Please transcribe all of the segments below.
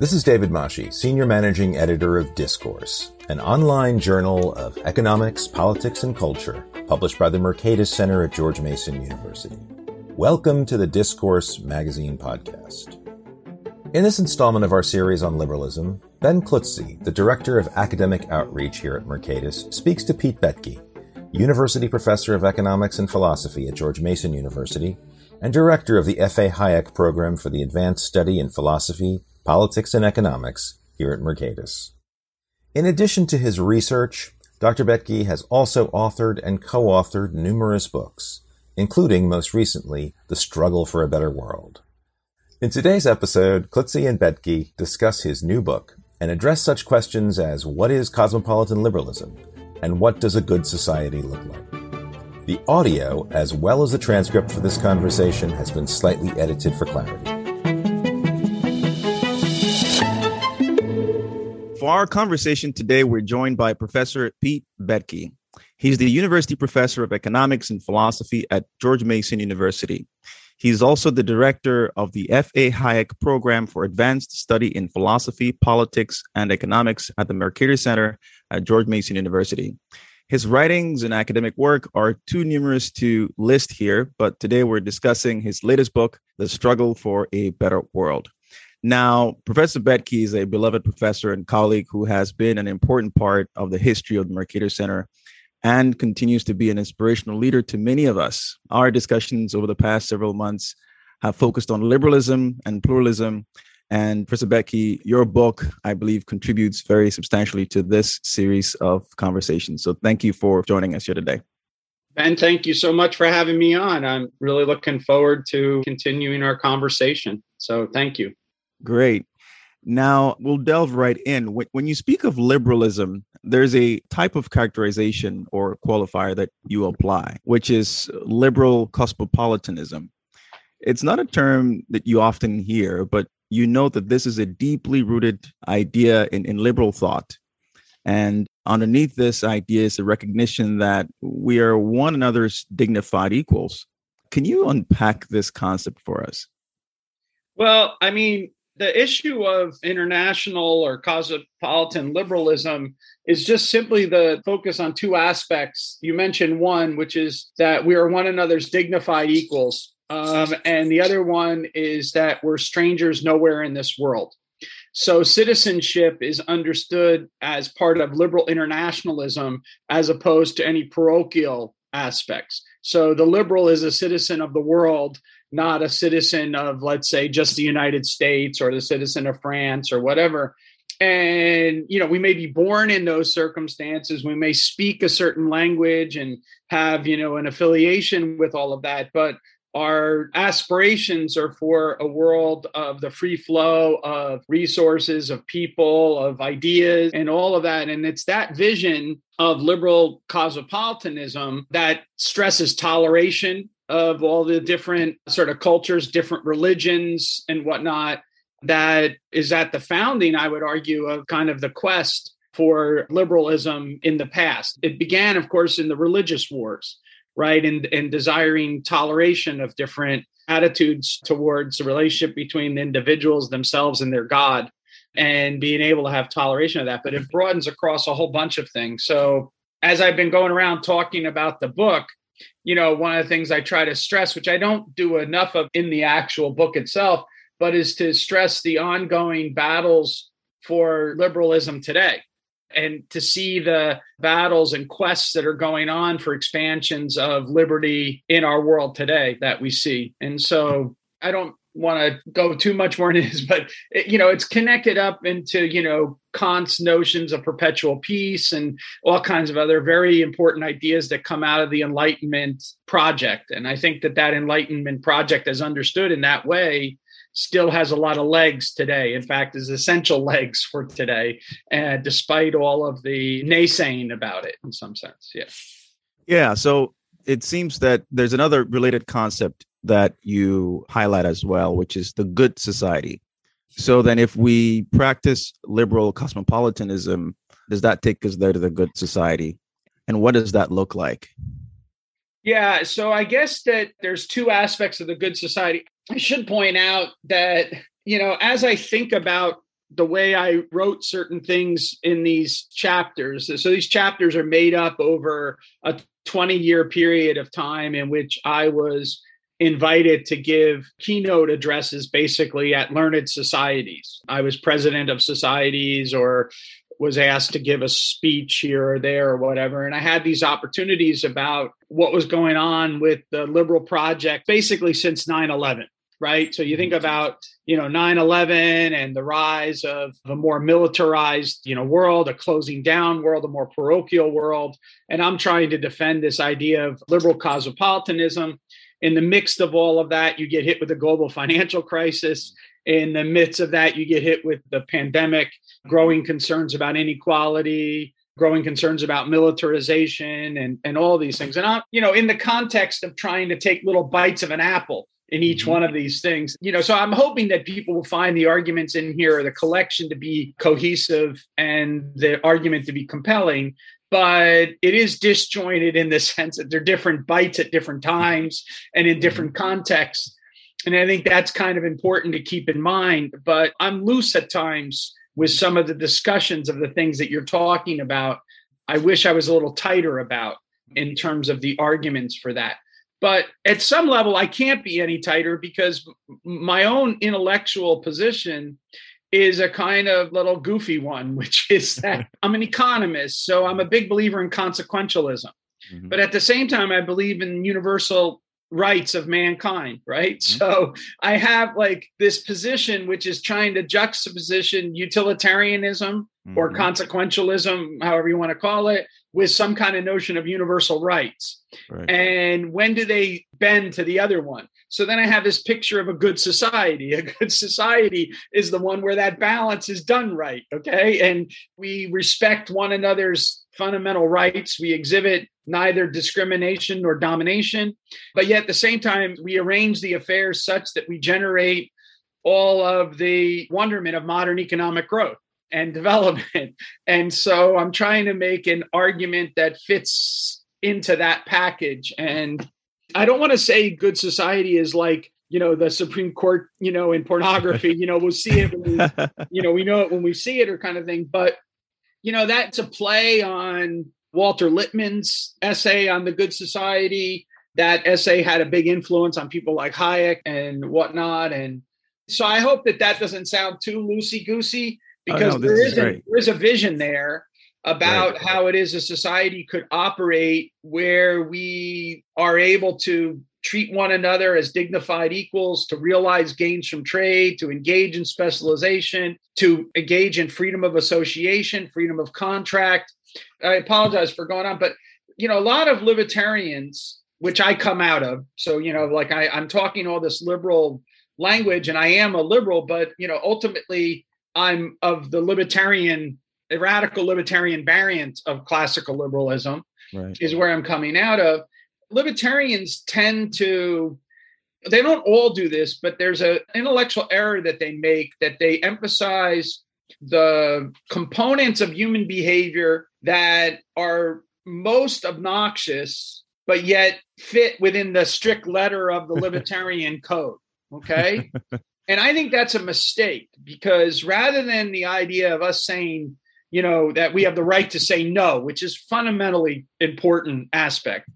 This is David Mashe, Senior Managing Editor of Discourse, an online journal of economics, politics, and culture published by the Mercatus Center at George Mason University. Welcome to the Discourse Magazine podcast. In this installment of our series on liberalism, Ben Klutsey, the Director of Academic Outreach here at Mercatus, speaks to Pete Boettke, University Professor of Economics and Philosophy at George Mason University and Director of the F.A. Hayek Program for the Advanced Study in Philosophy, Politics, and Economics here at Mercatus. In addition to his research, Dr. Boettke has also authored and co-authored numerous books, including most recently The Struggle for a Better World. In today's episode, Klutsey and Boettke discuss his new book and address such questions as what is cosmopolitan liberalism and what does a good society look like. The audio, as well as the transcript for this conversation, has been slightly edited for clarity. For our conversation today, we're joined by Professor Pete Boettke. He's the University Professor of Economics and Philosophy at George Mason University. He's also the director of the F.A. Hayek Program for Advanced Study in Philosophy, Politics, and Economics at the Mercatus Center at George Mason University. His writings and academic work are too numerous to list here, but today we're discussing his latest book, The Struggle for a Better World. Now, Professor Boettke is a beloved professor and colleague who has been an important part of the history of the Mercatus Center and continues to be an inspirational leader to many of us. Our discussions over the past several months have focused on liberalism and pluralism. And Professor Boettke, your book, I believe, contributes very substantially to this series of conversations. So thank you for joining us here today. Ben, thank you so much for having me on. I'm really looking forward to continuing our conversation. So thank you. Great. Now we'll delve right in. When you speak of liberalism, there's a type of characterization or qualifier that you apply, which is liberal cosmopolitanism. It's not a term that you often hear, but you know that this is a deeply rooted idea in, in liberal thought. And underneath this idea is the recognition that we are one another's dignified equals. Can you unpack this concept for us? Well, I mean, the issue of international or cosmopolitan liberalism is just simply the focus on two aspects. You mentioned one, which is that we are one another's dignified equals. Um, and the other one is that we're strangers nowhere in this world. So citizenship is understood as part of liberal internationalism as opposed to any parochial aspects. So the liberal is a citizen of the world not a citizen of, let's say, just the United States or the citizen of France or whatever. And, you know, we may be born in those circumstances. We may speak a certain language and have, you know, an affiliation with all of that. But our aspirations are for a world of the free flow of resources, of people, of ideas, and all of that. And it's that vision of liberal cosmopolitanism that stresses toleration of all the different sort of cultures, different religions, and whatnot that is at the founding, I would argue, of kind of the quest for liberalism in the past. It began, of course, in the religious wars, right? And, and desiring toleration of different attitudes towards the relationship between the individuals themselves and their God and being able to have toleration of that. But it broadens across a whole bunch of things. So as I've been going around talking about the book, you know, one of the things I try to stress, which I don't do enough of in the actual book itself, but is to stress the ongoing battles for liberalism today and to see the battles and quests that are going on for expansions of liberty in our world today that we see. And so I don't want to go too much more into this, but it, you know, it's connected up into you know Kant's notions of perpetual peace and all kinds of other very important ideas that come out of the Enlightenment project. And I think that that Enlightenment project, as understood in that way, still has a lot of legs today. In fact, is essential legs for today, uh, despite all of the naysaying about it in some sense. Yeah. Yeah. So it seems that there's another related concept that you highlight as well, which is the good society. So then, if we practice liberal cosmopolitanism, does that take us there to the good society? And what does that look like? Yeah, so I guess that there's two aspects of the good society. I should point out that, you know, as I think about the way I wrote certain things in these chapters. So these chapters are made up over a 20 year period of time in which I was invited to give keynote addresses basically at learned societies. I was president of societies or was asked to give a speech here or there or whatever. And I had these opportunities about what was going on with the liberal project basically since 9 11 right? So you think mm-hmm. about, you know, 9/11 and the rise of a more militarized, you know, world, a closing down world, a more parochial world, and I'm trying to defend this idea of liberal cosmopolitanism. In the midst of all of that, you get hit with a global financial crisis. In the midst of that, you get hit with the pandemic, growing concerns about inequality, growing concerns about militarization and, and all these things. And I'm, you know, in the context of trying to take little bites of an apple in each mm-hmm. one of these things. You know, so I'm hoping that people will find the arguments in here, the collection to be cohesive and the argument to be compelling. But it is disjointed in the sense that they're different bites at different times and in different mm-hmm. contexts. And I think that's kind of important to keep in mind. But I'm loose at times with some of the discussions of the things that you're talking about. I wish I was a little tighter about in terms of the arguments for that. But at some level, I can't be any tighter because my own intellectual position is a kind of little goofy one, which is that I'm an economist. So I'm a big believer in consequentialism. Mm-hmm. But at the same time, I believe in universal rights of mankind, right? Mm-hmm. So I have like this position which is trying to juxtaposition utilitarianism mm-hmm. or consequentialism, however you want to call it, with some kind of notion of universal rights. Right. And when do they bend to the other one? So then I have this picture of a good society. A good society is the one where that balance is done right. Okay. And we respect one another's fundamental rights. We exhibit neither discrimination nor domination. But yet at the same time, we arrange the affairs such that we generate all of the wonderment of modern economic growth and development. And so I'm trying to make an argument that fits into that package. And I don't want to say good society is like, you know, the Supreme Court, you know, in pornography, you know, we'll see it, we, you know, we know it when we see it or kind of thing. But, you know, that's a play on Walter Lippmann's essay on the good society. That essay had a big influence on people like Hayek and whatnot. And so I hope that that doesn't sound too loosey goosey oh, because oh, no, there is, is a, there is a vision there about right. how it is a society could operate where we are able to treat one another as dignified equals, to realize gains from trade, to engage in specialization, to engage in freedom of association, freedom of contract. I apologize for going on, but you know, a lot of libertarians, which I come out of, so you know, like I, I'm talking all this liberal language, and I am a liberal, but you know, ultimately I'm of the libertarian, the radical libertarian variant of classical liberalism, right. is where I'm coming out of. Libertarians tend to, they don't all do this, but there's an intellectual error that they make that they emphasize the components of human behavior that are most obnoxious, but yet fit within the strict letter of the libertarian code. Okay. And I think that's a mistake because rather than the idea of us saying, you know, that we have the right to say no, which is fundamentally important aspect.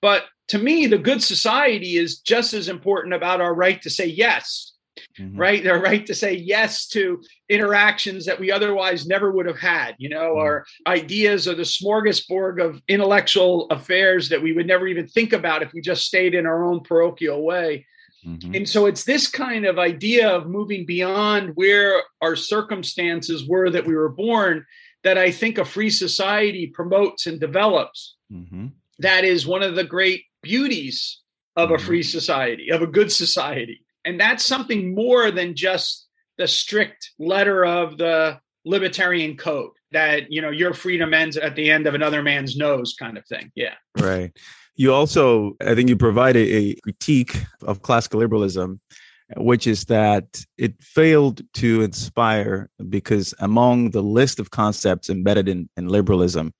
But to me, the good society is just as important about our right to say yes, mm-hmm. right? Our right to say yes to interactions that we otherwise never would have had, you know, mm-hmm. our ideas or the smorgasbord of intellectual affairs that we would never even think about if we just stayed in our own parochial way. Mm-hmm. And so it's this kind of idea of moving beyond where our circumstances were that we were born that I think a free society promotes and develops. Mm-hmm. That is one of the great beauties of mm-hmm. a free society, of a good society. And that's something more than just the strict letter of the libertarian code that, you know, your freedom ends at the end of another man's nose kind of thing. Yeah. Right. You also, I think you provided a critique of classical liberalism, which is that it failed to inspire because among the list of concepts embedded in, in liberalism,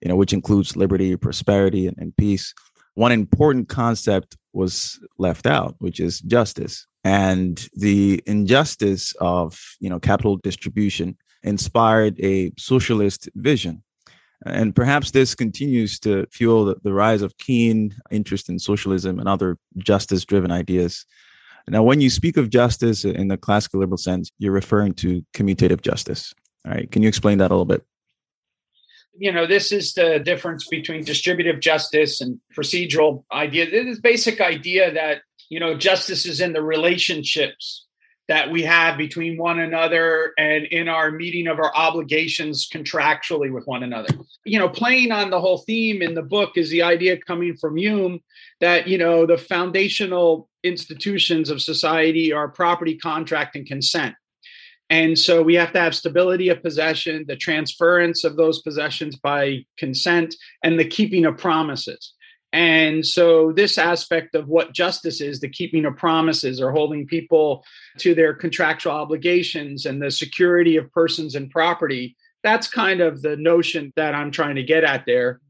you know, which includes liberty, prosperity, and, and peace, one important concept was left out, which is justice. And the injustice of you know capital distribution inspired a socialist vision. And perhaps this continues to fuel the, the rise of keen interest in socialism and other justice driven ideas now when you speak of justice in the classical liberal sense you're referring to commutative justice. All right can you explain that a little bit? You know this is the difference between distributive justice and procedural idea. This basic idea that you know justice is in the relationships that we have between one another and in our meeting of our obligations contractually with one another. You know playing on the whole theme in the book is the idea coming from hume that you know the foundational institutions of society are property contract and consent and so we have to have stability of possession, the transference of those possessions by consent, and the keeping of promises. And so, this aspect of what justice is, the keeping of promises or holding people to their contractual obligations and the security of persons and property, that's kind of the notion that I'm trying to get at there.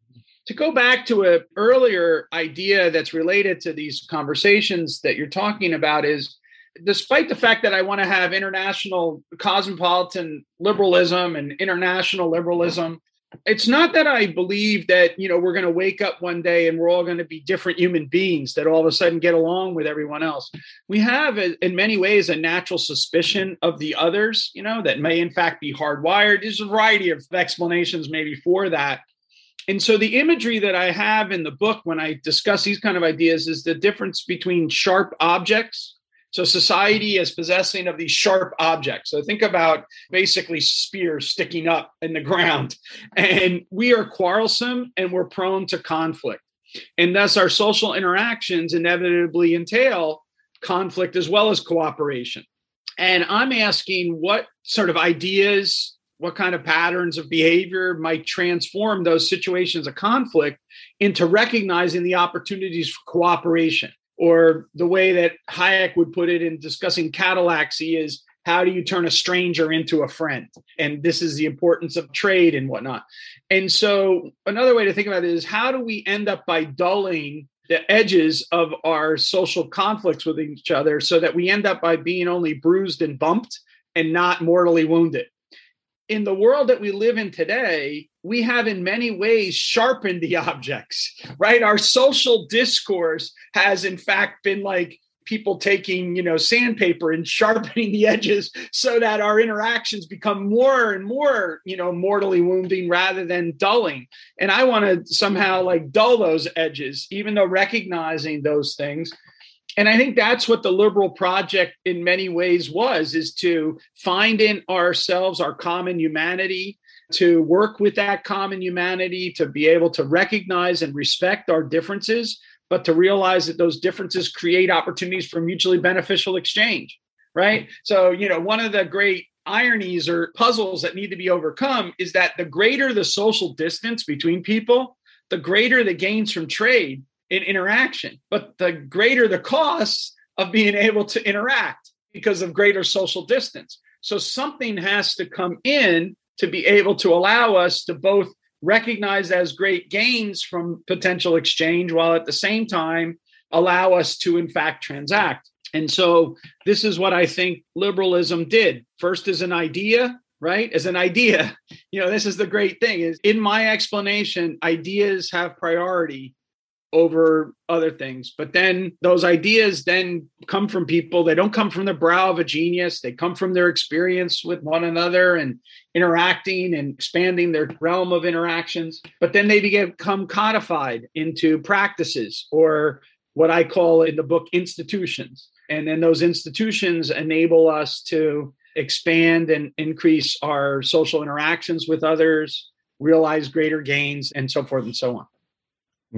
To go back to an earlier idea that's related to these conversations that you're talking about, is despite the fact that I want to have international cosmopolitan liberalism and international liberalism, it's not that I believe that, you know, we're going to wake up one day and we're all going to be different human beings that all of a sudden get along with everyone else. We have, uh, in many ways, a natural suspicion of the others, you know, that may in fact be hardwired. There's a variety of explanations maybe for that. And so the imagery that I have in the book when I discuss these kind of ideas is the difference between sharp objects so society is possessing of these sharp objects. So think about basically spears sticking up in the ground. And we are quarrelsome and we're prone to conflict. And thus our social interactions inevitably entail conflict as well as cooperation. And I'm asking what sort of ideas, what kind of patterns of behavior might transform those situations of conflict into recognizing the opportunities for cooperation or the way that Hayek would put it in discussing catallaxy is how do you turn a stranger into a friend? And this is the importance of trade and whatnot. And so another way to think about it is how do we end up by dulling the edges of our social conflicts with each other so that we end up by being only bruised and bumped and not mortally wounded? In the world that we live in today, we have in many ways sharpened the objects, right? Our social discourse has, in fact, been like people taking, you know, sandpaper and sharpening the edges so that our interactions become more and more, you know, mortally wounding rather than dulling. And I want to somehow like dull those edges, even though recognizing those things and i think that's what the liberal project in many ways was is to find in ourselves our common humanity to work with that common humanity to be able to recognize and respect our differences but to realize that those differences create opportunities for mutually beneficial exchange right? So you know one of the great ironies or puzzles that need to be overcome is that the greater the social distance between people the greater the gains from trade in interaction, but the greater the costs of being able to interact because of greater social distance. So something has to come in to be able to allow us to both recognize as great gains from potential exchange while at the same time allow us to in fact transact. And so this is what I think liberalism did. First as an idea, right? As an idea. You know, this is the great thing is in my explanation ideas have priority over other things. But then those ideas then come from people. They don't come from the brow of a genius. They come from their experience with one another and interacting and expanding their realm of interactions. But then they become codified into practices or what i call in the book institutions. And then those institutions enable us to expand and increase our social interactions with others realize greater gains and so forth and so on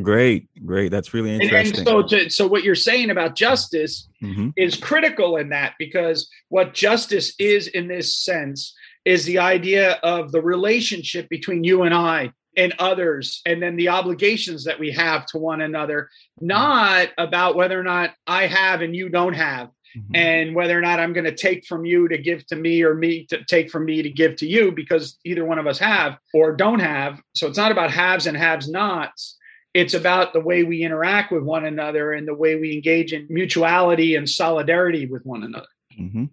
Great, great. That's really interesting. And, and so, to, so what you're saying about justice mm-hmm. is critical in that because what justice is in this sense is the idea of the relationship between you and I and others, and then the obligations that we have to one another, not about whether or not I have and you don't have. Mm-hmm. And whether or not I'm going to take from you to give to me or me to take from me to give to you because either one of us have or don't have. So it's not about haves and haves nots It's about the way we interact with one another and the way we engage in mutuality and solidarity with one another. Mm-hmm.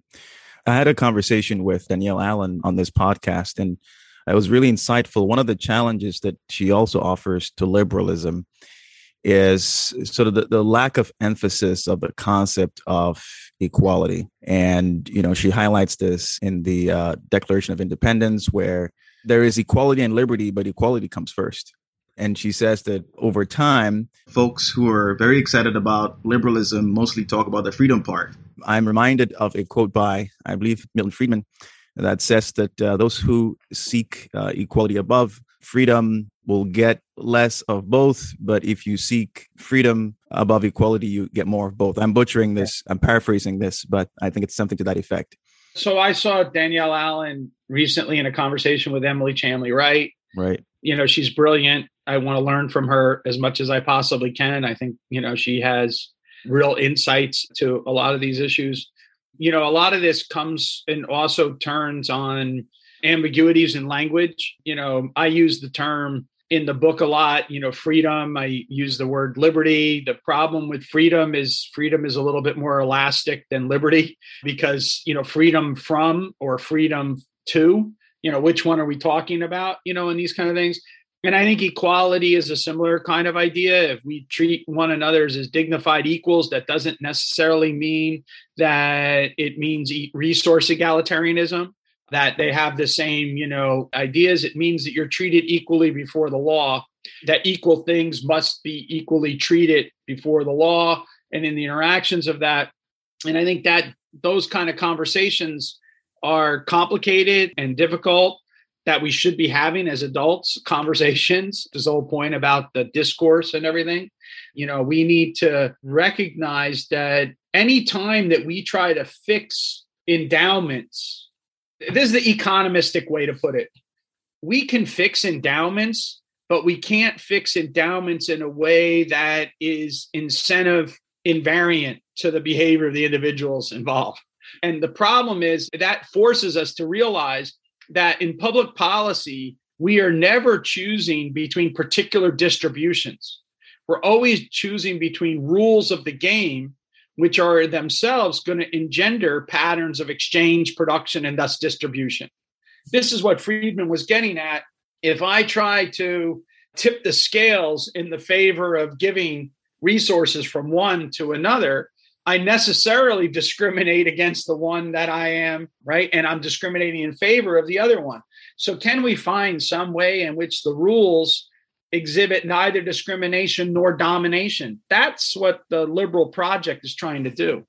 I had a conversation with Danielle Allen on this podcast, and it was really insightful. One of the challenges that she also offers to liberalism is sort of the, the lack of emphasis of the concept of equality. And, you know, she highlights this in the uh, Declaration of Independence, where there is equality and liberty, but equality comes first. And she says that over time, folks who are very excited about liberalism mostly talk about the freedom part. I'm reminded of a quote by, I believe, Milton Friedman that says that uh, those who seek uh, equality above freedom will get less of both. But if you seek freedom above equality, you get more of both. I'm butchering this, I'm paraphrasing this, but I think it's something to that effect. So I saw Danielle Allen recently in a conversation with Emily Chamlee-Wright. Right. You know, she's brilliant. I want to learn from her as much as I possibly can. I think, you know, she has real insights to a lot of these issues. You know, a lot of this comes and also turns on ambiguities in language. You know, I use the term in the book a lot, you know, freedom. I use the word liberty. The problem with freedom is freedom is a little bit more elastic than liberty because, you know, freedom from or freedom to, you know, which one are we talking about, you know, and these kind of things. And I think equality is a similar kind of idea. If we treat one another as dignified equals, that doesn't necessarily mean that it means resource egalitarianism, that they have the same, you know, ideas. It means that you're treated equally before the law, that equal things must be equally treated before the law and in the interactions of that. And I think that those kind of conversations are complicated and difficult that we should be having as adults conversations this whole point about the discourse and everything. You know we need to recognize that any time that we try to fix endowments this is the economistic way to put it. We can fix endowments but we can't fix endowments in a way that is incentive invariant to the behavior of the individuals involved. And the problem is that forces us to realize that in public policy, we are never choosing between particular distributions. We're always choosing between rules of the game, which are themselves going to engender patterns of exchange, production, and thus distribution. This is what Friedman was getting at. If I try to tip the scales in the favor of giving resources from one to another, I necessarily discriminate against the one that I am, right? And I'm discriminating in favor of the other one. So, can we find some way in which the rules exhibit neither discrimination nor domination? That's what the liberal project is trying to do.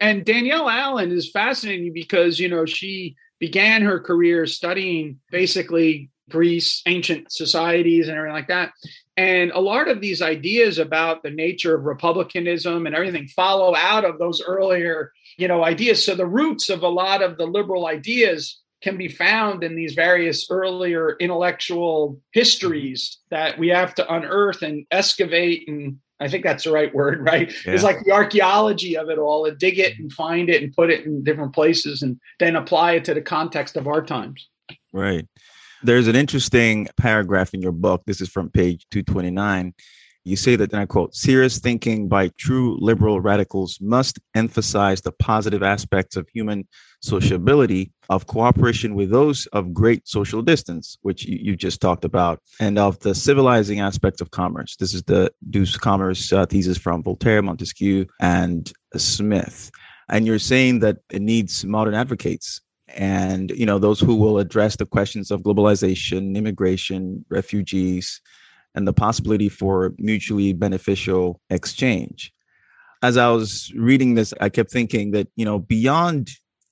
And Danielle Allen is fascinating because, you know, she began her career studying basically Greece, ancient societies, and everything like that. And a lot of these ideas about the nature of republicanism and everything follow out of those earlier, you know, ideas. So the roots of a lot of the liberal ideas can be found in these various earlier intellectual histories that we have to unearth and excavate and I think that's the right word, right? Yeah. It's like the archaeology of it all and dig it and find it and put it in different places and then apply it to the context of our times. Right. There's an interesting paragraph in your book. This is from page 229. You say that, and I quote, serious thinking by true liberal radicals must emphasize the positive aspects of human sociability, of cooperation with those of great social distance, which you, you just talked about, and of the civilizing aspects of commerce. This is the Doux Commerce uh, thesis from Voltaire, Montesquieu, and Smith. And you're saying that it needs modern advocates and you know those who will address the questions of globalization immigration refugees and the possibility for mutually beneficial exchange. As i was reading this i kept thinking that you know beyond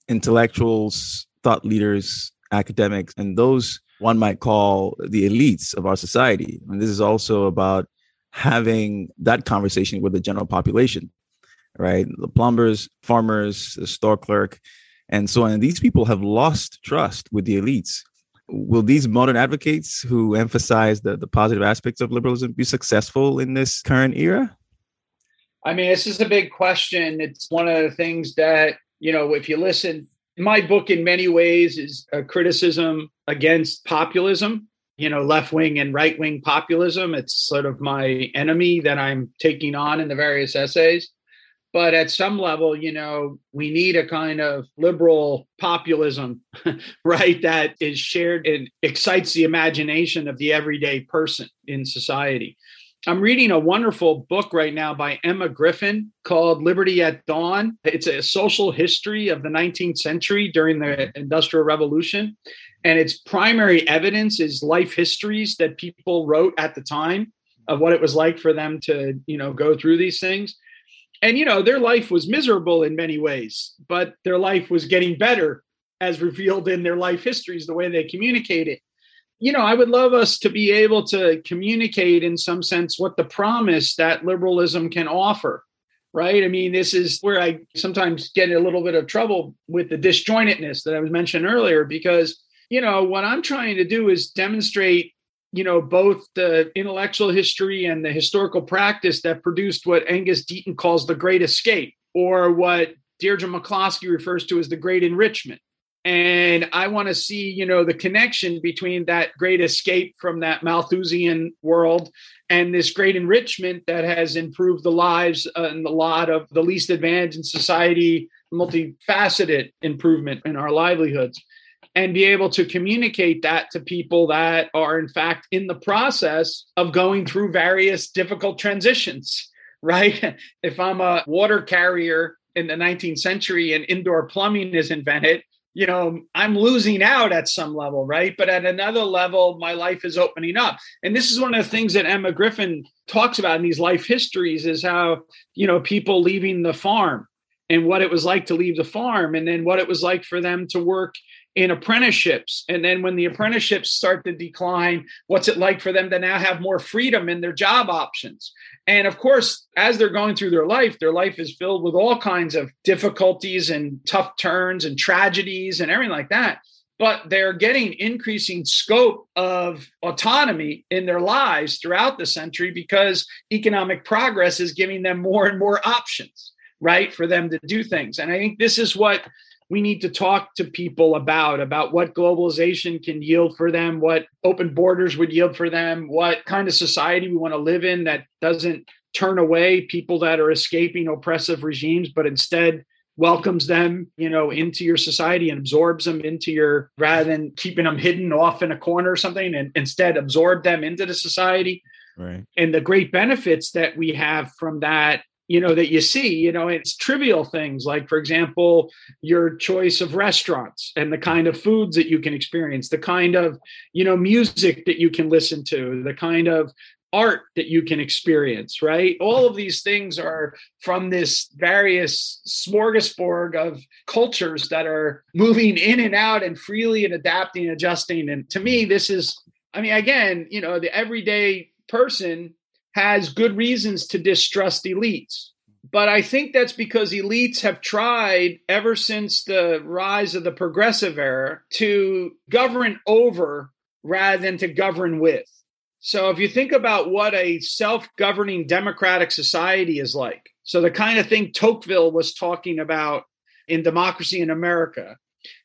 intellectuals thought leaders academics and those one might call the elites of our society. And this is also about having that conversation with the general population right? The plumbers farmers the store clerk and so on. And these people have lost trust with the elites. Will these modern advocates who emphasize the, the positive aspects of liberalism be successful in this current era? I mean, this is a big question. It's one of the things that, you know, if you listen, my book in many ways is a criticism against populism you know, left wing and right wing populism. It's sort of my enemy that I'm taking on in the various essays. But at some level, you know, we need a kind of liberal populism, right? That is shared and excites the imagination of the everyday person in society. I'm reading a wonderful book right now by Emma Griffin called Liberty at Dawn. It's a social history of the 19th century during the Industrial Revolution. And its primary evidence is life histories that people wrote at the time of what it was like for them to, you know, go through these things. And, you know, their life was miserable in many ways, but their life was getting better as revealed in their life histories, the way they communicated you know, I would love us to be able to communicate in some sense what the promise that liberalism can offer, right? I mean, this is where I sometimes get a little bit of trouble with the disjointedness that I was mentioning earlier, because, you know, what I'm trying to do is demonstrate, you know, both the intellectual history and the historical practice that produced what Angus Deaton calls the great escape, or what Deirdre McCloskey refers to as the great enrichment. And i want to see you know the connection between that great escape from that malthusian world and this great enrichment that has improved the lives and the lot of the least advantaged in society multifaceted improvement in our livelihoods and be able to communicate that to people that are in fact in the process of going through various difficult transitions right if i'm a water carrier in the 19th century and indoor plumbing is invented you know, I'm losing out at some level, right? But at another level, my life is opening up. And this is one of the things that Emma Griffin talks about in these life histories is how, you know, people leaving the farm and what it was like to leave the farm and then what it was like for them to work in apprenticeships. And then when the apprenticeships start to decline, what's it like for them to now have more freedom in their job options? And of course, as they're going through their life, their life is filled with all kinds of difficulties and tough turns and tragedies and everything like that. But they're getting increasing scope of autonomy in their lives throughout the century because economic progress is giving them more and more options, right, for them to do things. And I think this is what we need to talk to people about about what globalization can yield for them what open borders would yield for them what kind of society we want to live in that doesn't turn away people that are escaping oppressive regimes but instead welcomes them you know into your society and absorbs them into your rather than keeping them hidden off in a corner or something and instead absorb them into the society. Right. And the great benefits that we have from that you know that you see you know it's trivial things like for example your choice of restaurants and the kind of foods that you can experience the kind of you know music that you can listen to the kind of art that you can experience right? All of these things are from this various smorgasbord of cultures that are moving in and out and freely and adapting and adjusting. And to me this is i mean again you know the everyday person has good reasons to distrust elites. But I think that's because elites have tried ever since the rise of the progressive era to govern over rather than to govern with. So if you think about what a self governing democratic society is like, so the kind of thing Tocqueville was talking about in Democracy in America,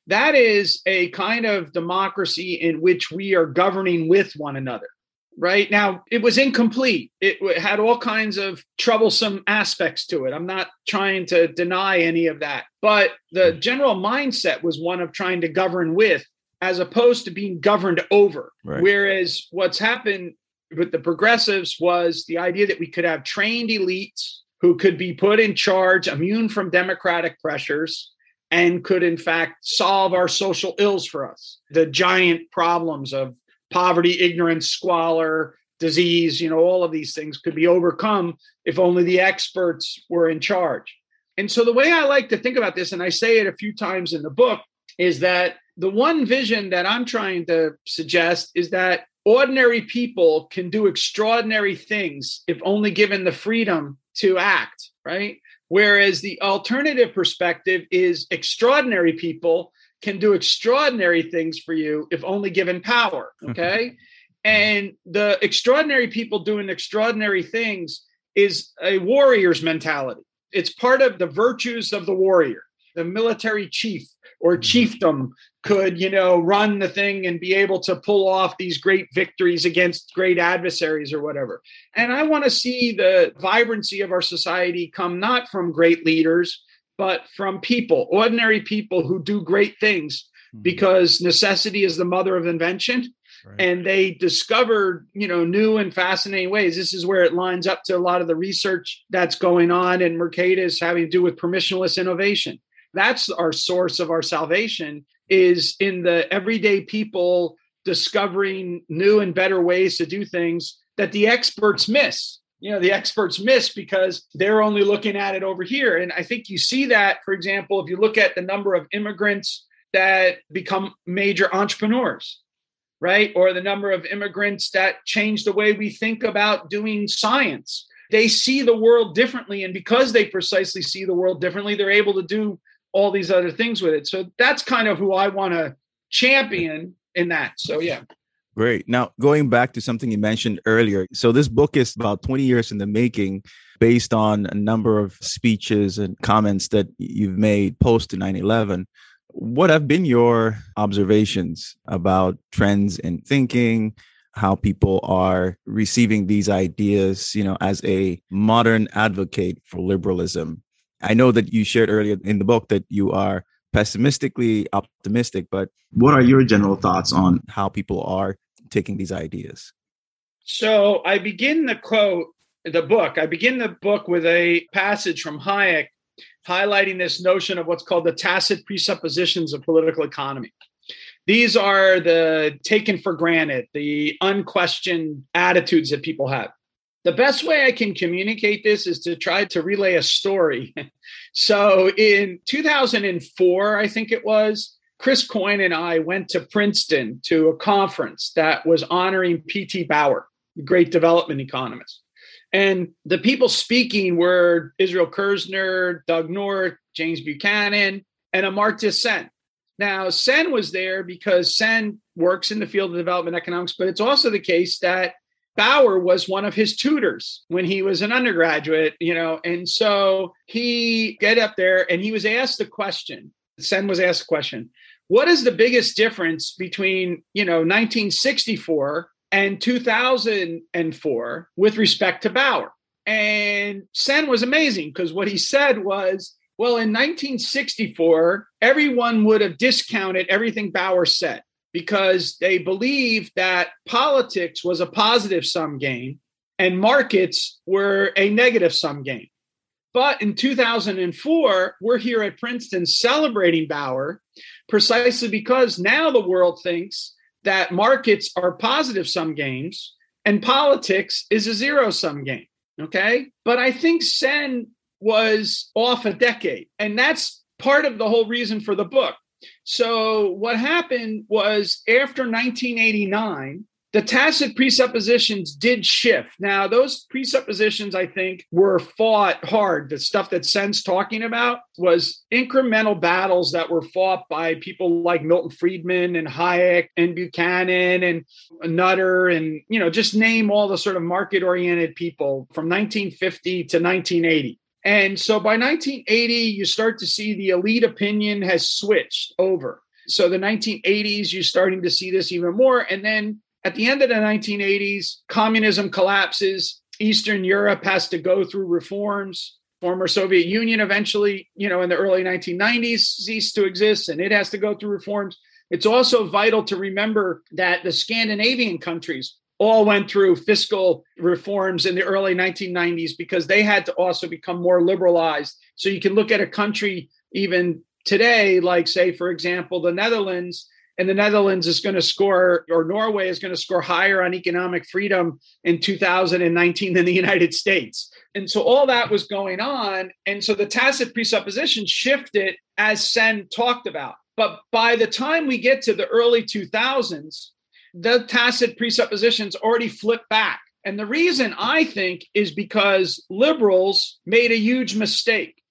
that is a kind of democracy in which we are governing with one another right? Now it was incomplete. It had all kinds of troublesome aspects to it. I'm not trying to deny any of that. But the hmm. general mindset was one of trying to govern with as opposed to being governed over. Right. whereas what's happened with the progressives was the idea that we could have trained elites who could be put in charge immune from democratic pressures and could in fact solve our social ills for us. The giant problems of poverty, ignorance, squalor, disease, you know, all of these things could be overcome if only the experts were in charge. And so the way I like to think about this, and I say it a few times in the book, is that the one vision that I'm trying to suggest is that ordinary people can do extraordinary things if only given the freedom to act, right? Whereas the alternative perspective is extraordinary people can do extraordinary things for you if only given power. Mm-hmm. Okay. and the extraordinary people doing extraordinary things is a warrior's mentality. It's part of the virtues of the warrior, the military chief or mm-hmm. chiefdom could, you know, run the thing and be able to pull off these great victories against great adversaries or whatever. And I want to see the vibrancy of our society come not from great leaders, but from people, ordinary people who do great things hmm. because necessity is the mother of invention. Right. And they discovered, you know, new and fascinating ways. This is where it lines up to a lot of the research that's going on, and Mercatus having to do with permissionless innovation. That's our source of our salvation is in the everyday people discovering new and better ways to do things that the experts miss you know the experts miss because they're only looking at it over here and i think you see that for example if you look at the number of immigrants that become major entrepreneurs right or the number of immigrants that change the way we think about doing science they see the world differently and because they precisely see the world differently they're able to do all these other things with it. So that's kind of who I want to champion in that. So yeah. Great. Now, going back to something you mentioned earlier. So, this book is about 20 years in the making based on a number of speeches and comments that you've made post to 9 11. What have been your observations about trends in thinking, how people are receiving these ideas, you know, as a modern advocate for liberalism? I know that you shared earlier in the book that you are pessimistically optimistic, but what are your general thoughts on how people are taking these ideas? So I begin the quote, the book, I begin the book with a passage from Hayek highlighting this notion of what's called the tacit presuppositions of political economy. These are the taken for granted, the unquestioned attitudes that people have the best way I can communicate this is to try to relay a story. so in 2004, I think it was, Chris Coyne and I went to Princeton to a conference that was honoring P.T. Bauer, the great development economist. And the people speaking were Israel Kirzner, Doug North, James Buchanan, and Amartya Sen. Now, Sen was there because Sen works in the field of development economics, but it's also the case that Bauer was one of his tutors when he was an undergraduate, you know, and so he get up there and he was asked the question. Sen was asked a question. What is the biggest difference between, you know, 1964 and 2004 with respect to Bauer? And Sen was amazing because what he said was, well, in 1964, everyone would have discounted everything Bauer said because they believed that politics was a positive sum game and markets were a negative sum game. But in 2004, we're here at Princeton celebrating Bauer precisely because now the world thinks that markets are positive sum games and politics is a zero sum game. Okay. But I think Sen was off a decade. And that's part of the whole reason for the book so what happened was after 1989, the tacit presuppositions did shift. Now, those presuppositions, I think, were fought hard. The stuff that Sen's talking about was incremental battles that were fought by people like Milton Friedman and Hayek and Buchanan and Nutter and, you know, just name all the sort of market oriented people from 1950 to 1980. And so by 1980, you start to see the elite opinion has switched over. So the 1980s, you're starting to see this even more. And then at the end of the 1980s, communism collapses. Eastern Europe has to go through reforms. Former Soviet Union eventually, you know, in the early 1990s ceased to exist and it has to go through reforms. It's also vital to remember that the Scandinavian countries all went through fiscal reforms in the early 1990s because they had to also become more liberalized. So you can look at a country even today, like, say, for example, the Netherlands, and the Netherlands is going to score, or Norway is going to score higher on economic freedom in 2019 than the United States. And so all that was going on. And so the tacit presupposition shifted as Sen talked about. But by the time we get to the early 2000s, the tacit presuppositions already flipped back. And the reason I think is because liberals made a huge mistake.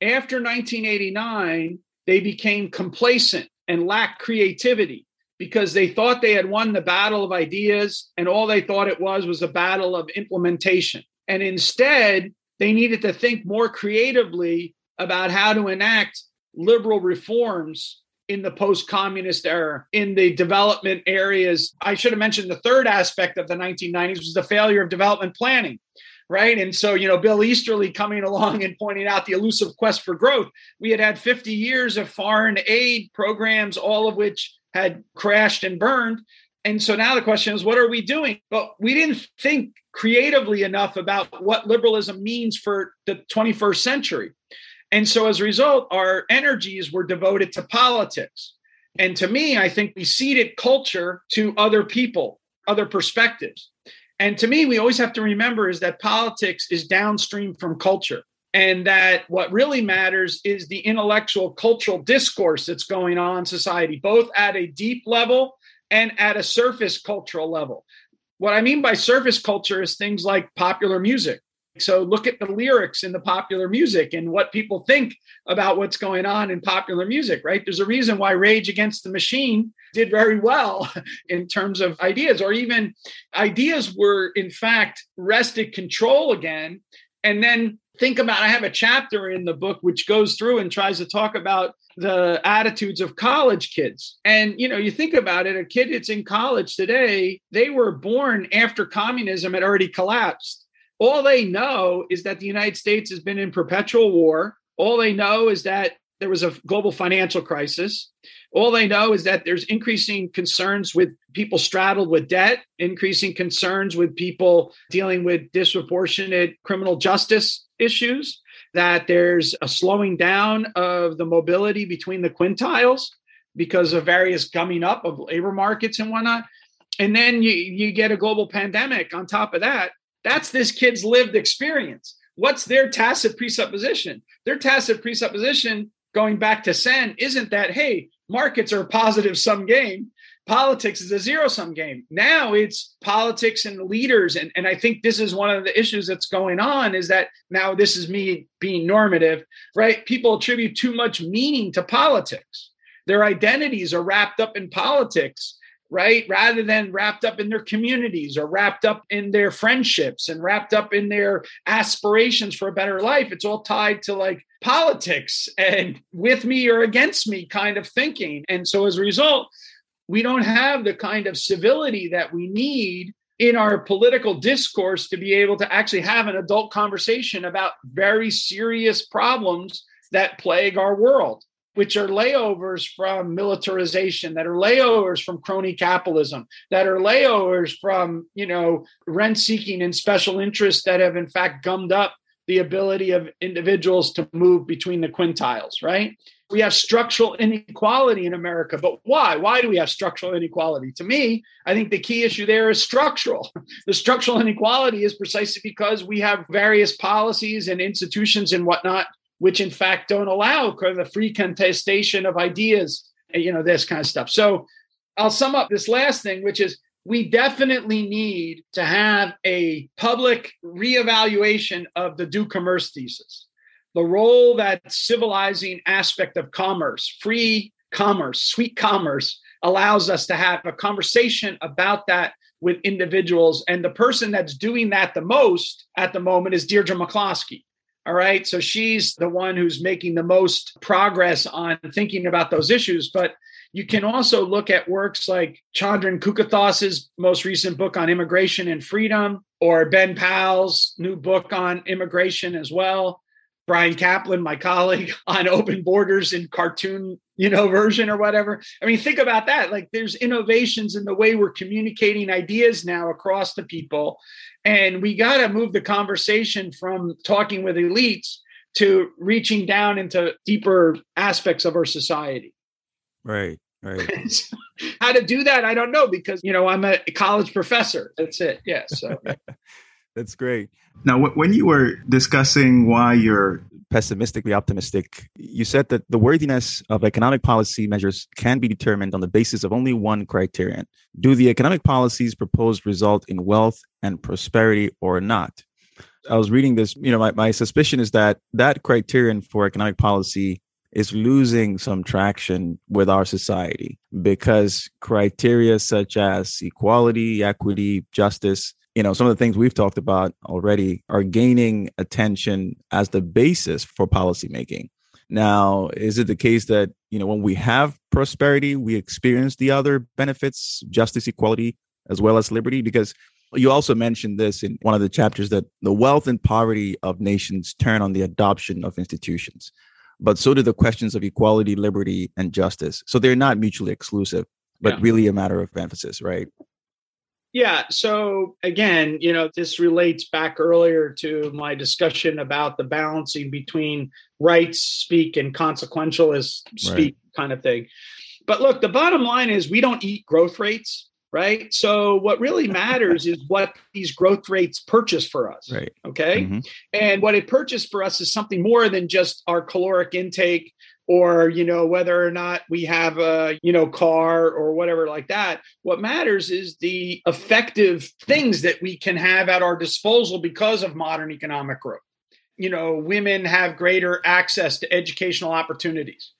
After 1989, they became complacent and lack creativity because they thought they had won the battle of ideas and all they thought it was was a battle of implementation. And instead, they needed to think more creatively about how to enact liberal reforms in the post communist era, in the development areas. I should have mentioned the third aspect of the 1990s was the failure of development planning. Right. And so, you know, Bill Easterly coming along and pointing out the elusive quest for growth. We had had 50 years of foreign aid programs, all of which had crashed and burned. And so now the question is, what are we doing? But we didn't think creatively enough about what liberalism means for the 21st century. And so as a result, our energies were devoted to politics. And to me, I think we ceded culture to other people, other perspectives. And to me, we always have to remember is that politics is downstream from culture. And that what really matters is the intellectual cultural discourse that's going on in society, both at a deep level and at a surface cultural level. What I mean by surface culture is things like popular music, so look at the lyrics in the popular music and what people think about what's going on in popular music, right? There's a reason why Rage Against the Machine did very well in terms of ideas, or even ideas were, in fact, wrested control again. And then think about I have a chapter in the book which goes through and tries to talk about the attitudes of college kids. And you know, you think about it, a kid that's in college today, they were born after communism had already collapsed all they know is that the United States has been in perpetual war. All they know is that there was a global financial crisis. All they know is that there's increasing concerns with people straddled with debt, increasing concerns with people dealing with disproportionate criminal justice issues, that there's a slowing down of the mobility between the quintiles because of various gumming up of labor markets and whatnot. And then you, you get a global pandemic on top of that. That's this kid's lived experience. What's their tacit presupposition? Their tacit presupposition, going back to Sen, isn't that, hey, markets are a positive sum game. Politics is a zero sum game. Now it's politics and leaders. And, and I think this is one of the issues that's going on is that now this is me being normative, right? People attribute too much meaning to politics. Their identities are wrapped up in politics right? Rather than wrapped up in their communities or wrapped up in their friendships and wrapped up in their aspirations for a better life. It's all tied to like politics and with me or against me kind of thinking. And so as a result, we don't have the kind of civility that we need in our political discourse to be able to actually have an adult conversation about very serious problems that plague our world which are layovers from militarization, that are layovers from crony capitalism, that are layovers from, you know, rent seeking and special interests that have in fact gummed up the ability of individuals to move between the quintiles, right? We have structural inequality in America, but why? Why do we have structural inequality? To me, I think the key issue there is structural. The structural inequality is precisely because we have various policies and institutions and whatnot which in fact don't allow the free contestation of ideas, you know, this kind of stuff. So I'll sum up this last thing, which is we definitely need to have a public reevaluation of the Doux Commerce thesis. The role that civilizing aspect of commerce, free commerce, sweet commerce, allows us to have a conversation about that with individuals. And the person that's doing that the most at the moment is Deirdre McCloskey. All right. So she's the one who's making the most progress on thinking about those issues. But you can also look at works like Chandran Kukathas's most recent book on immigration and freedom, or Ben Powell's new book on immigration as well. Bryan Caplan, my colleague, on open borders in cartoon, you know, version or whatever. I mean, think about that. Like there's innovations in the way we're communicating ideas now across the people. And we got to move the conversation from talking with elites to reaching down into deeper aspects of our society. Right. Right. How to do that, I don't know because you know I'm a college professor. That's it. Yeah. So That's great. Now, when you were discussing why you're pessimistically optimistic, you said that the worthiness of economic policy measures can be determined on the basis of only one criterion. Do the economic policies proposed result in wealth and prosperity or not? I was reading this, you know, my, my suspicion is that that criterion for economic policy is losing some traction with our society because criteria such as equality, equity, justice, you know, some of the things we've talked about already are gaining attention as the basis for policymaking. Now, is it the case that, you know, when we have prosperity, we experience the other benefits, justice, equality, as well as liberty? Because you also mentioned this in one of the chapters that the wealth and poverty of nations turn on the adoption of institutions, but so do the questions of equality, liberty, and justice. So they're not mutually exclusive, but yeah. really a matter of emphasis, right? Yeah. So again, you know, this relates back earlier to my discussion about the balancing between rights speak and consequentialist speak right. kind of thing. But look, the bottom line is we don't eat growth rates, right? So what really matters is what these growth rates purchase for us. Right. Okay. Mm-hmm. And what it purchased for us is something more than just our caloric intake or you know whether or not we have a you know car or whatever like that what matters is the effective things that we can have at our disposal because of modern economic growth. You know women have greater access to educational opportunities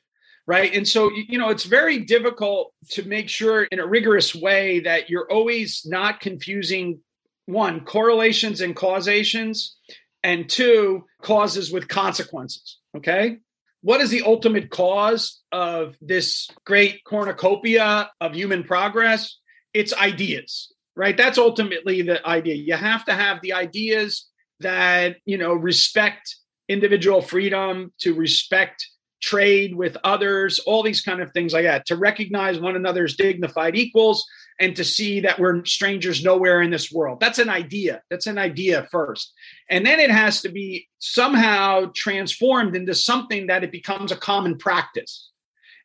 right? And so you know it's very difficult to make sure in a rigorous way that you're always not confusing one correlations and causations and two causes with consequences okay what is the ultimate cause of this great cornucopia of human progress? It's ideas, right? That's ultimately the idea. You have to have the ideas that, you know, respect individual freedom, to respect trade with others, all these kind of things like that, to recognize one another's dignified equals, and to see that we're strangers nowhere in this world. That's an idea. That's an idea first. And then it has to be somehow transformed into something that it becomes a common practice.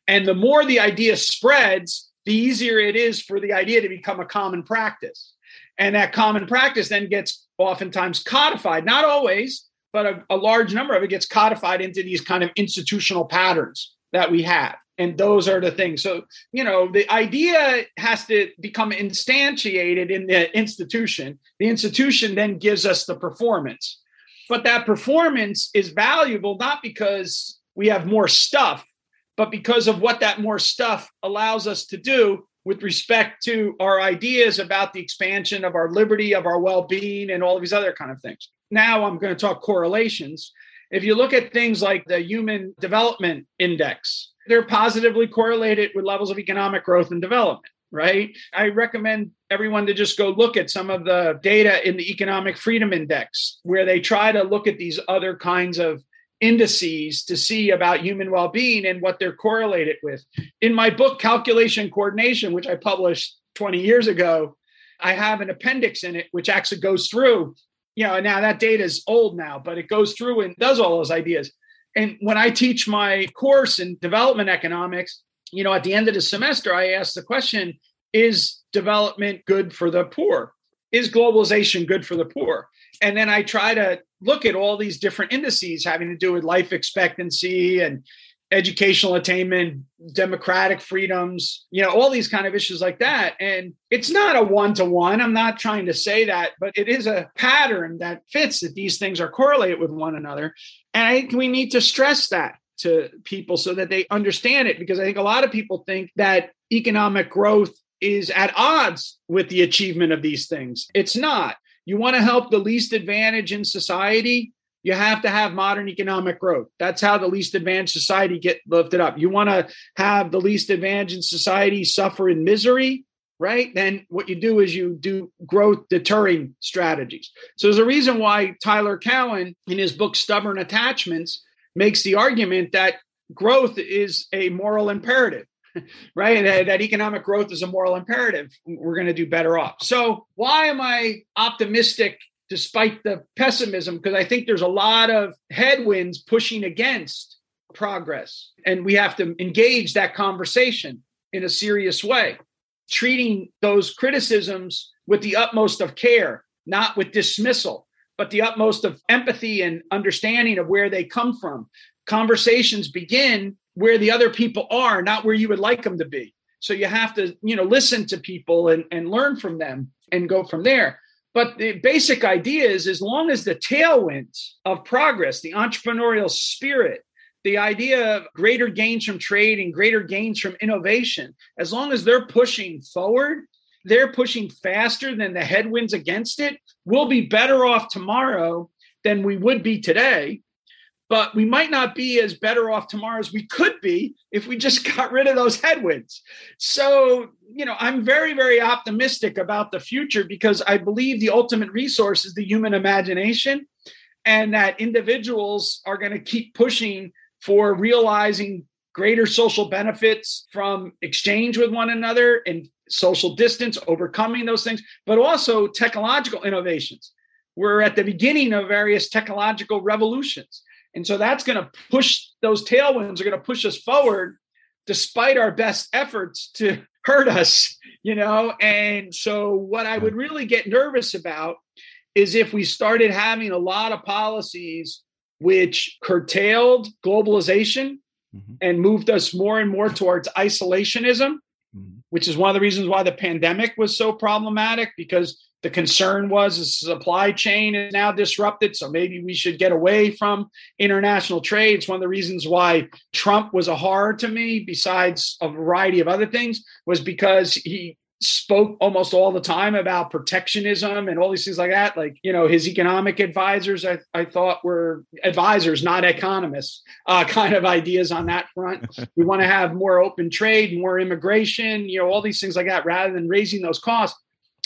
And the more the idea spreads, the easier it is for the idea to become a common practice. And that common practice then gets oftentimes codified, not always, but a, a large number of it gets codified into these kind of institutional patterns that we have. And those are the things. So you know the idea has to become instantiated in the institution. The institution then gives us the performance. But that performance is valuable not because we have more stuff but because of what that more stuff allows us to do with respect to our ideas about the expansion of our liberty of our well-being and all of these other kind of things. Now i'm going to talk correlations if you look at things like the human development index they're positively correlated with levels of economic growth and development right? I recommend everyone to just go look at some of the data in the Economic Freedom Index, where they try to look at these other kinds of indices to see about human well being and what they're correlated with. In my book, Calculation Coordination, which I published 20 years ago, I have an appendix in it which actually goes through, you know, now that data is old now, but it goes through and does all those ideas. And when I teach my course in development economics, you know, at the end of the semester, I ask the question Is development good for the poor? Is globalization good for the poor? And then I try to look at all these different indices having to do with life expectancy and educational attainment, democratic freedoms, you know, all these kind of issues like that. And it's not a one to one. I'm not trying to say that, but it is a pattern that fits that these things are correlated with one another. And I think we need to stress that to people so that they understand it because I think a lot of people think that economic growth is at odds with the achievement of these things. It's not. You want to help the least advantaged in society, you have to have modern economic growth. That's how the least advantaged society get lifted up. You want to have the least advantaged society suffer in misery, right? Then what you do is you do growth deterring strategies. So there's a reason why Tyler Cowen in his book Stubborn Attachments makes the argument that growth is a moral imperative right? That, that, economic growth is a moral imperative. We're going to do better off. So, why am I optimistic despite the pessimism, because I think there's a lot of headwinds pushing against progress. And we have to engage that conversation in a serious way, treating those criticisms with the utmost of care, not with dismissal, but the utmost of empathy and understanding of where they come from. Conversations begin where the other people are, not where you would like them to be. So you have to, you know, listen to people and, and learn from them and go from there. But the basic idea is as long as the tailwinds of progress, the entrepreneurial spirit, the idea of greater gains from trade and greater gains from innovation, as long as they're pushing forward, they're pushing faster than the headwinds against it, we'll be better off tomorrow than we would be today. But we might not be as better off tomorrow as we could be if we just got rid of those headwinds. So, you know, I'm very, very optimistic about the future because I believe the ultimate resource is the human imagination and that individuals are going to keep pushing for realizing greater social benefits from exchange with one another and social distance, overcoming those things, but also technological innovations. We're at the beginning of various technological revolutions. And so that's going to push those tailwinds are going to push us forward despite our best efforts to hurt us, you know. And so what I would really get nervous about is if we started having a lot of policies which curtailed globalization mm-hmm. and moved us more and more towards isolationism, mm-hmm. which is one of the reasons why the pandemic was so problematic because the concern was the supply chain is now disrupted. So maybe we should get away from international trade. It's one of the reasons why Trump was a horror to me, besides a variety of other things, was because he spoke almost all the time about protectionism and all these things like that. Like, you know, his economic advisors, I, I thought were advisors, not economists, uh, kind of ideas on that front. we want to have more open trade, more immigration, you know, all these things like that, rather than raising those costs.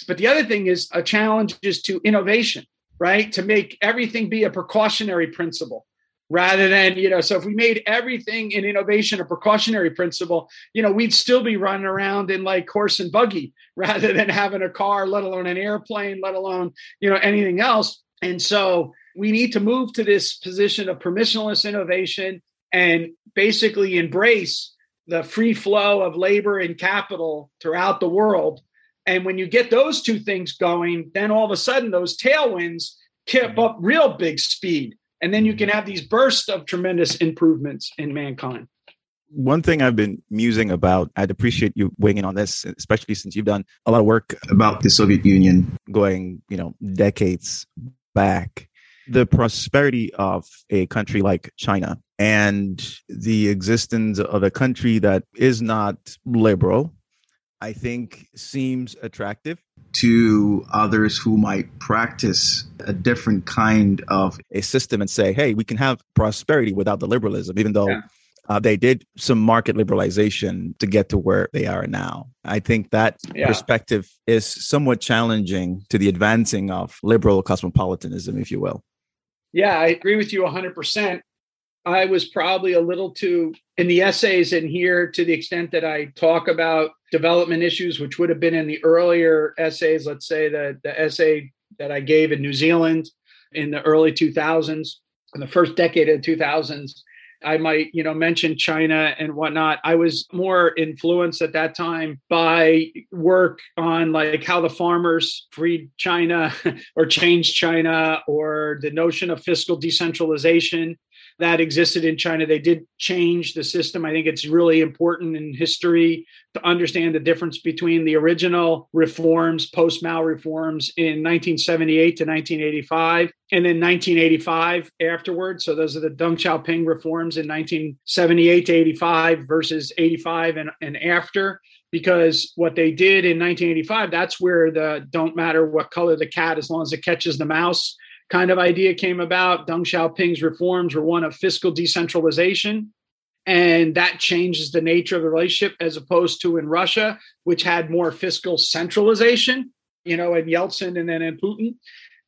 But the other thing is a challenge is to innovation, right? To make everything be a precautionary principle rather than you know so if we made everything in innovation a precautionary principle you know we'd still be running around in like horse and buggy rather than having a car let alone an airplane let alone you know anything else and so we need to move to this position of permissionless innovation and basically embrace the free flow of labor and capital throughout the world and when you get those two things going then all of a sudden those tailwinds keep mm-hmm. up real big speed. And then you can mm-hmm. have these bursts of tremendous improvements in mankind. One thing I've been musing about, I'd appreciate you weighing in on this, especially since you've done a lot of work about the Soviet Union. going, you know, decades back. The prosperity of a country like China and the existence of a country that is not liberal, I think seems attractive to others who might practice a different kind of a system and say, hey, we can have prosperity without the liberalism, even though yeah. uh, they did some market liberalization to get to where they are now. I think that yeah. perspective is somewhat challenging to the advancing of liberal cosmopolitanism, if you will. Yeah, I agree with you 100%. I was probably a little too in the essays in here to the extent that I talk about development issues, which would have been in the earlier essays, let's say the, the essay that I gave in New Zealand in the early 2000s, in the first decade of the 2000s. I might, you know, mention China and whatnot. I was more influenced at that time by work on like how the farmers freed China or changed China or the notion of fiscal decentralization that existed in China. They did change the system. I think it's really important in history to understand the difference between the original reforms, post Mao reforms in 1978 to 1985, and then 1985 afterwards. So those are the Deng Xiaoping reforms in 1978 to 85 versus 85 and, and after because what they did in 1985 that's where the don't matter what color the cat as long as it catches the mouse kind of idea came about. Deng Xiaoping's reforms were one of fiscal decentralization. And that changes the nature of the relationship as opposed to in Russia, which had more fiscal centralization, you know, in Yeltsin and then in Putin.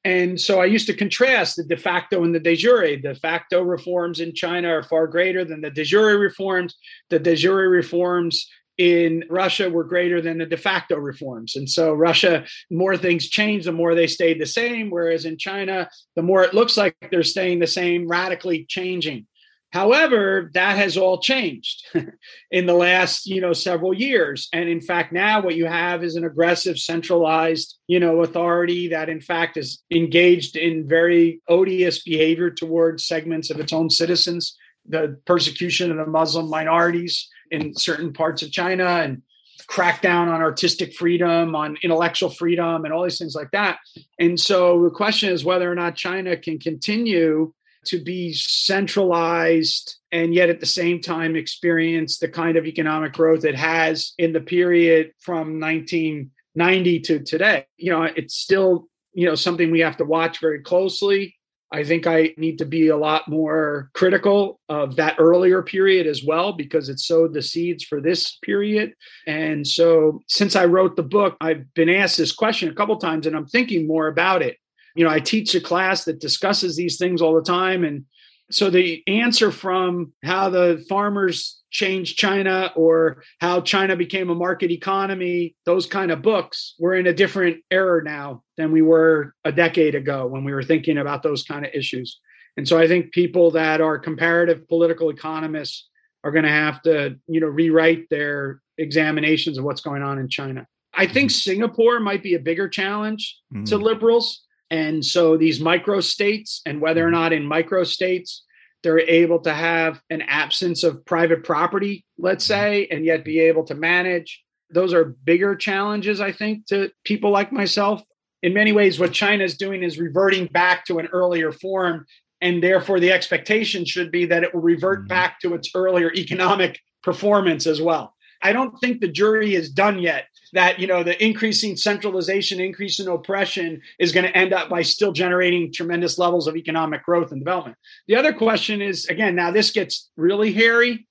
And so I used to contrast the de facto and the de jure. De facto reforms in China are far greater than the de jure reforms. The de jure reforms in Russia were greater than the de facto reforms. And so Russia, more things changed, the more they stayed the same. Whereas in China, the more it looks like they're staying the same, radically changing. However, that has all changed in the last, you know, several years. And in fact, now what you have is an aggressive, centralized, you know, authority that in fact is engaged in very odious behavior towards segments of its own citizens, the persecution of the Muslim minorities, in certain parts of China and crack down on artistic freedom, on intellectual freedom, and all these things like that. And so the question is whether or not China can continue to be centralized and yet at the same time experience the kind of economic growth it has in the period from 1990 to today. You know, it's still, you know, something we have to watch very closely. I think I need to be a lot more critical of that earlier period as well because it sowed the seeds for this period. And so since I wrote the book, I've been asked this question a couple times and I'm thinking more about it. You know, I teach a class that discusses these things all the time and so the answer from how the farmers changed China or how China became a market economy, those kind of books, we're in a different era now than we were a decade ago when we were thinking about those kind of issues. And so I think people that are comparative political economists are going to have to, you know, rewrite their examinations of what's going on in China. I think Singapore might be a bigger challenge mm. to liberals and so these micro states, and whether or not in micro states they're able to have an absence of private property, let's mm-hmm. say, and yet be able to manage, those are bigger challenges, I think, to people like myself. In many ways, what China is doing is reverting back to an earlier form. And therefore, the expectation should be that it will revert mm-hmm. back to its earlier economic performance as well. I don't think the jury is done yet that you know the increasing centralization increase in oppression is going to end up by still generating tremendous levels of economic growth and development. The other question is again now this gets really hairy.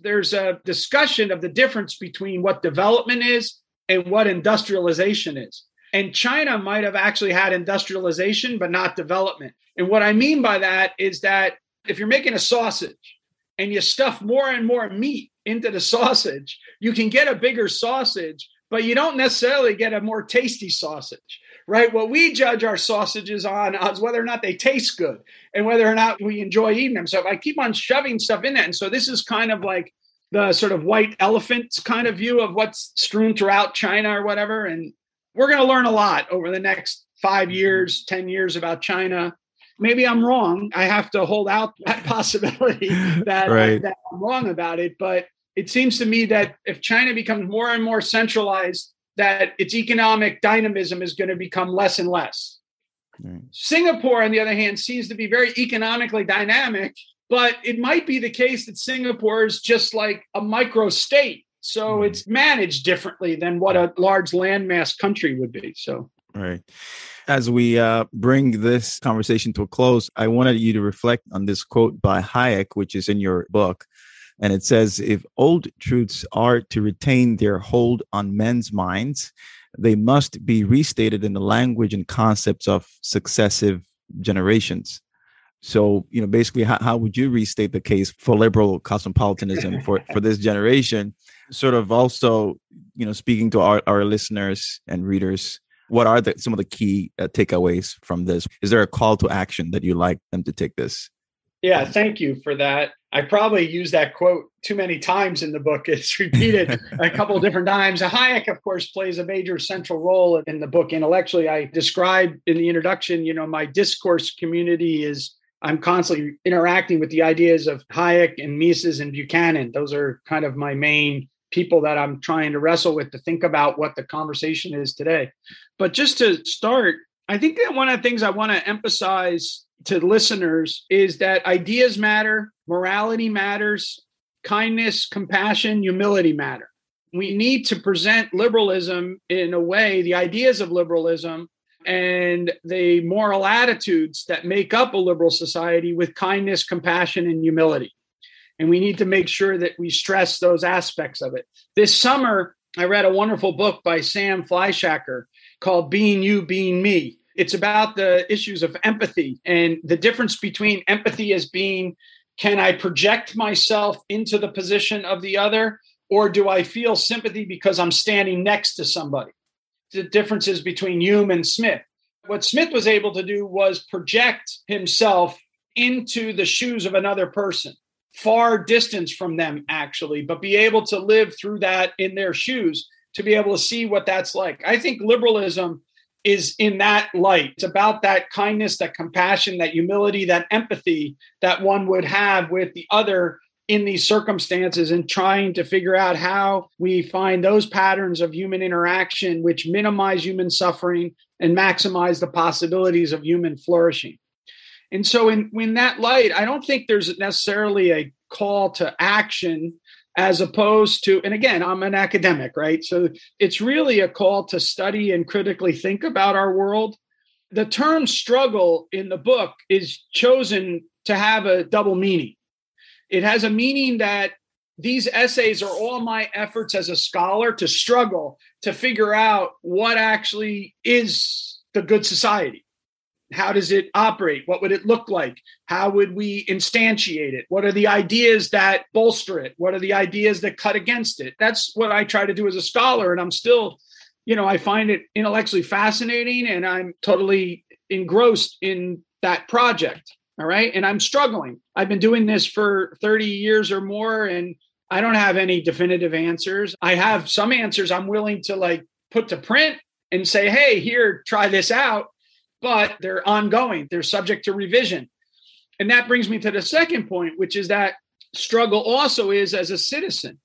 There's a discussion of the difference between what development is and what industrialization is. And china might have actually had industrialization but not development. And what i mean by that is that if you're making a sausage and you stuff more and more meat into the sausage, you can get a bigger sausage, but you don't necessarily get a more tasty sausage, right? What we judge our sausages on is whether or not they taste good and whether or not we enjoy eating them. So if I keep on shoving stuff in there. and so this is kind of like the sort of white elephant kind of view of what's strewn throughout China or whatever. And we're going to learn a lot over the next five mm-hmm. years, 10 years about China. Maybe I'm wrong. I have to hold out that possibility that, right. that I'm wrong about it. But it seems to me that if China becomes more and more centralized, that its economic dynamism is going to become less and less. Right. Singapore, on the other hand, seems to be very economically dynamic, but it might be the case that Singapore is just like a micro state. So mm. it's managed differently than what a large landmass country would be. So, right. As we uh, bring this conversation to a close, I wanted you to reflect on this quote by Hayek, which is in your book. And it says if old truths are to retain their hold on men's minds, they must be restated in the language and concepts of successive generations. So, you know, basically, how, how would you restate the case for liberal cosmopolitanism for, for this generation? Sort of also, you know, speaking to our, our listeners and readers, what are the, some of the key uh, takeaways from this? Is there a call to action that you like them to take this? Yeah, thank you for that. I probably use that quote too many times in the book. It's repeated a couple of different times. Hayek, of course, plays a major central role in the book. Intellectually, I describe in the introduction, you know, my discourse community is I'm constantly interacting with the ideas of Hayek and Mises and Buchanan. Those are kind of my main people that I'm trying to wrestle with to think about what the conversation is today. But just to start, I think that one of the things I want to emphasize to listeners is that ideas matter, morality matters, kindness, compassion, humility matter. We need to present liberalism in a way, the ideas of liberalism and the moral attitudes that make up a liberal society with kindness, compassion, and humility. And we need to make sure that we stress those aspects of it. This summer, I read a wonderful book by Sam Fleischacker called Being You, Being Me it's about the issues of empathy and the difference between empathy as being can I project myself into the position of the other, or do I feel sympathy because I'm standing next to somebody? The differences between Hume and Smith. What Smith was able to do was project himself into the shoes of another person, far distance from them, actually, but be able to live through that in their shoes to be able to see what that's like. I think liberalism is in that light. It's about that kindness, that compassion, that humility, that empathy that one would have with the other in these circumstances and trying to figure out how we find those patterns of human interaction which minimize human suffering and maximize the possibilities of human flourishing. And so, in, in that light, I don't think there's necessarily a call to action as opposed to, and again, I'm an academic, right? So it's really a call to study and critically think about our world The term struggle in the book is chosen to have a double meaning. It has a meaning that these essays are all my efforts as a scholar to struggle to figure out what actually is the good society. How does it operate? What would it look like? How would we instantiate it? What are the ideas that bolster it? What are the ideas that cut against it? That's what I try to do as a scholar. And I'm still, you know, I find it intellectually fascinating and I'm totally engrossed in that project. All right. And I'm struggling. I've been doing this for 30 years or more, and I don't have any definitive answers. I have some answers I'm willing to like put to print and say, hey, here, try this out. But they're ongoing, they're subject to revision. And that brings me to the second point, which is that struggle also is as a citizen.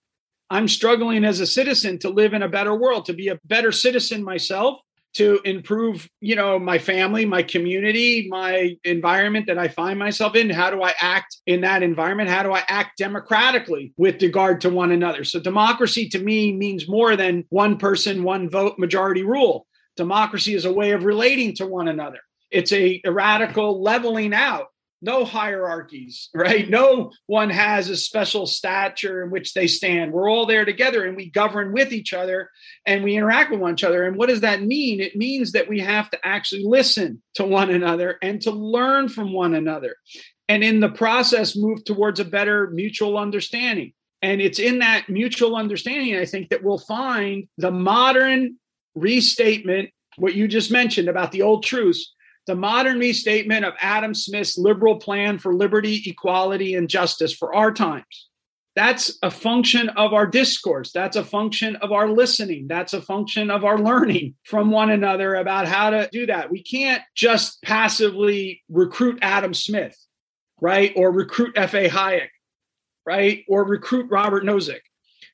I'm struggling as a citizen to live in a better world, to be a better citizen myself, to improve you know my family my community my environment that i find myself in how do i act in that environment how do i act democratically with regard to one another so democracy to me means more than one person one vote majority rule democracy is a way of relating to one another it's a, a radical leveling out no hierarchies, right? No one has a special stature in which they stand. We're all there together and we govern with each other and we interact with one another. And what does that mean? It means that we have to actually listen to one another and to learn from one another. And in the process, move towards a better mutual understanding. And it's in that mutual understanding, I think, that we'll find the modern restatement, what you just mentioned about the old truths, the modern restatement of Adam Smith's liberal plan for liberty, equality, and justice for our times. That's a function of our discourse. That's a function of our listening. That's a function of our learning from one another about how to do that. We can't just passively recruit Adam Smith, right? Or recruit F.A. Hayek, right? Or recruit Robert Nozick.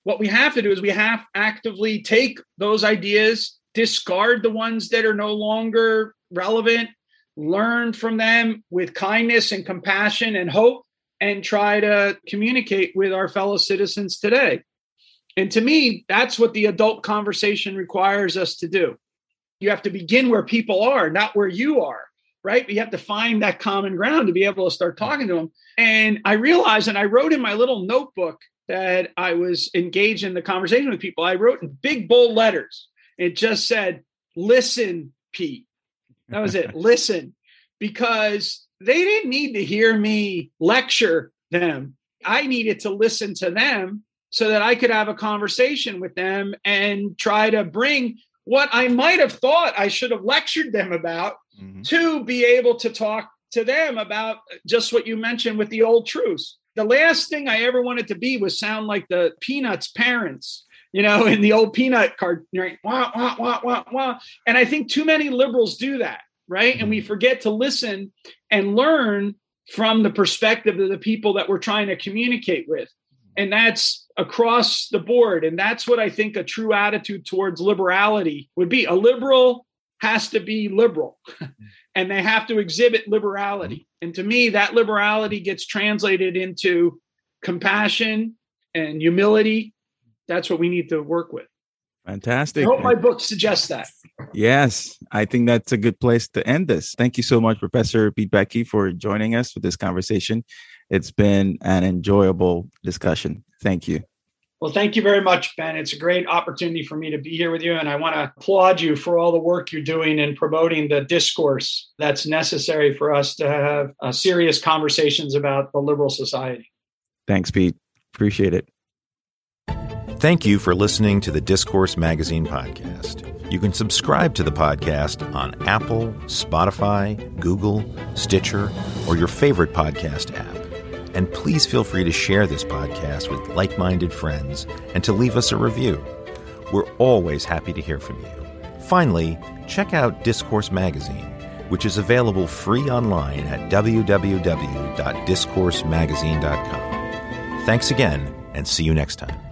What we have to do is we have actively take those ideas, discard the ones that are no longer relevant, learn from them with kindness and compassion and hope and try to communicate with our fellow citizens today. And to me, that's what the adult conversation requires us to do. You have to begin where people are, not where you are, right? You have to find that common ground to be able to start talking to them. And I realized, and I wrote in my little notebook that I was engaged in the conversation with people, I wrote in big, bold letters. It just said, Listen, Pete. That was it. Listen, because they didn't need to hear me lecture them. I needed to listen to them so that I could have a conversation with them and try to bring what I might have thought I should have lectured them about mm-hmm. to be able to talk to them about just what you mentioned with the old truths. The last thing I ever wanted to be was sound like the Peanuts parents, you know, in the old Peanut card, right? Wah, wah, wah, wah, wah. And I think too many liberals do that right? And we mm-hmm. forget to listen and learn from the perspective of the people that we're trying to communicate with. And that's across the board. And that's what I think a true attitude towards liberality would be. A liberal has to be liberal and they have to exhibit liberality. Mm-hmm. And to me, that liberality gets translated into compassion and humility. That's what we need to work with. Fantastic. I hope my book suggests that. Yes, I think that's a good place to end this. Thank you so much, Professor Pete Boettke, for joining us for this conversation. It's been an enjoyable discussion. Thank you. Well, thank you very much, Ben. It's a great opportunity for me to be here with you. And I want to applaud you for all the work you're doing in promoting the discourse that's necessary for us to have uh, serious conversations about the liberal society. Thanks, Pete. Appreciate it. Thank you for listening to the Discourse Magazine podcast. You can subscribe to the podcast on Apple, Spotify, Google, Stitcher, or your favorite podcast app. And please feel free to share this podcast with like minded friends and to leave us a review. We're always happy to hear from you. Finally, check out Discourse Magazine, which is available free online at www.discoursemagazine.com. Thanks again, and see you next time.